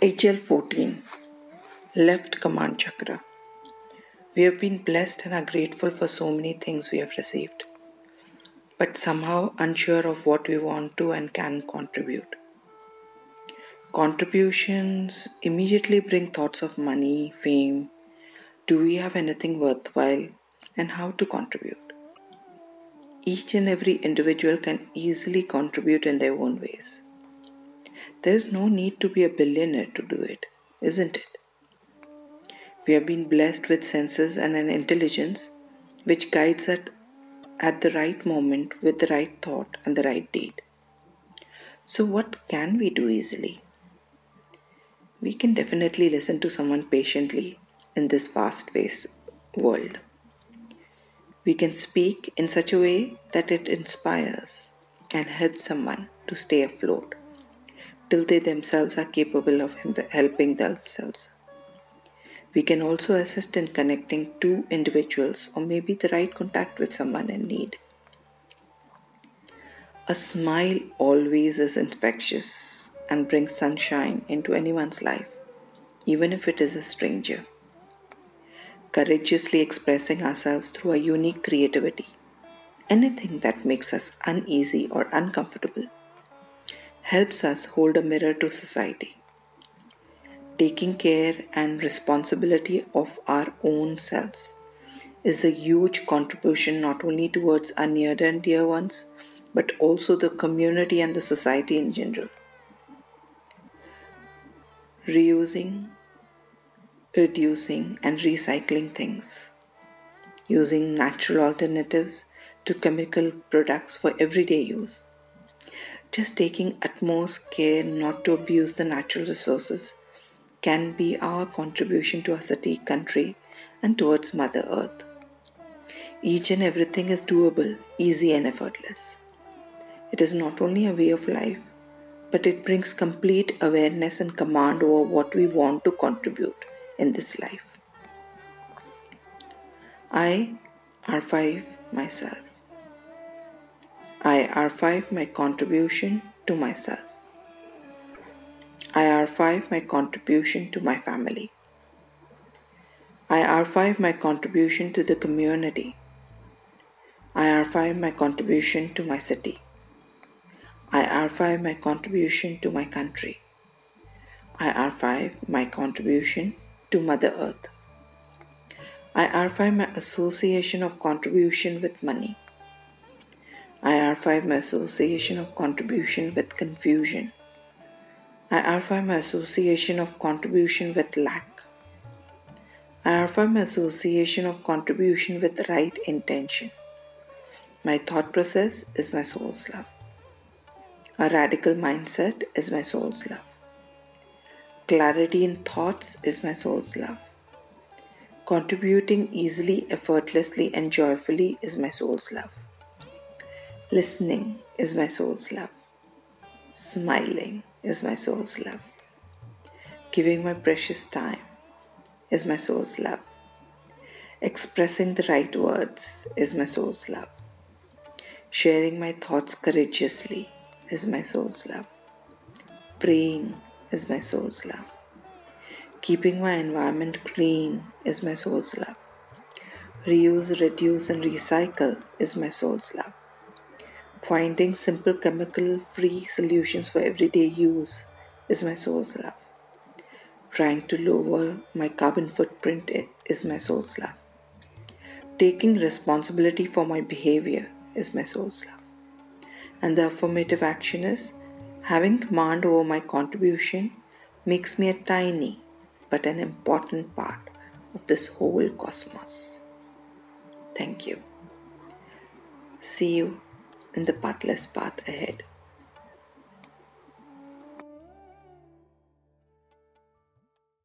HL 14 Left Command Chakra. We have been blessed and are grateful for so many things we have received, but somehow unsure of what we want to and can contribute. Contributions immediately bring thoughts of money, fame. Do we have anything worthwhile, and how to contribute? Each and every individual can easily contribute in their own ways. There's no need to be a billionaire to do it, isn't it? We have been blessed with senses and an intelligence which guides us at the right moment with the right thought and the right deed. So, what can we do easily? We can definitely listen to someone patiently in this fast paced world. We can speak in such a way that it inspires and helps someone to stay afloat till they themselves are capable of helping themselves. We can also assist in connecting two individuals or maybe the right contact with someone in need. A smile always is infectious and brings sunshine into anyone's life, even if it is a stranger. Courageously expressing ourselves through our unique creativity, anything that makes us uneasy or uncomfortable helps us hold a mirror to society. Taking care and responsibility of our own selves is a huge contribution not only towards our near and dear ones, but also the community and the society in general. Reusing, reducing, and recycling things, using natural alternatives to chemical products for everyday use just taking utmost care not to abuse the natural resources can be our contribution to our city, country, and towards Mother Earth. Each and everything is doable, easy, and effortless. It is not only a way of life, but it brings complete awareness and command over what we want to contribute in this life. I, R5, myself. I R5 my contribution to myself. I R5 my contribution to my family. I R5 my contribution to the community. I R5 my contribution to my city. I R5 my contribution to my country. I R5 my contribution to Mother Earth. I R5 my association of contribution with money. IR5 my association of contribution with confusion. IR5 my association of contribution with lack. IR5 my association of contribution with right intention. My thought process is my soul's love. A radical mindset is my soul's love. Clarity in thoughts is my soul's love. Contributing easily, effortlessly, and joyfully is my soul's love. Listening is my soul's love. Smiling is my soul's love. Giving my precious time is my soul's love. Expressing the right words is my soul's love. Sharing my thoughts courageously is my soul's love. Praying is my soul's love. Keeping my environment clean is my soul's love. Reuse, reduce, and recycle is my soul's love. Finding simple chemical free solutions for everyday use is my soul's love. Trying to lower my carbon footprint is my soul's love. Taking responsibility for my behavior is my soul's love. And the affirmative action is having command over my contribution makes me a tiny but an important part of this whole cosmos. Thank you. See you in the pathless path ahead.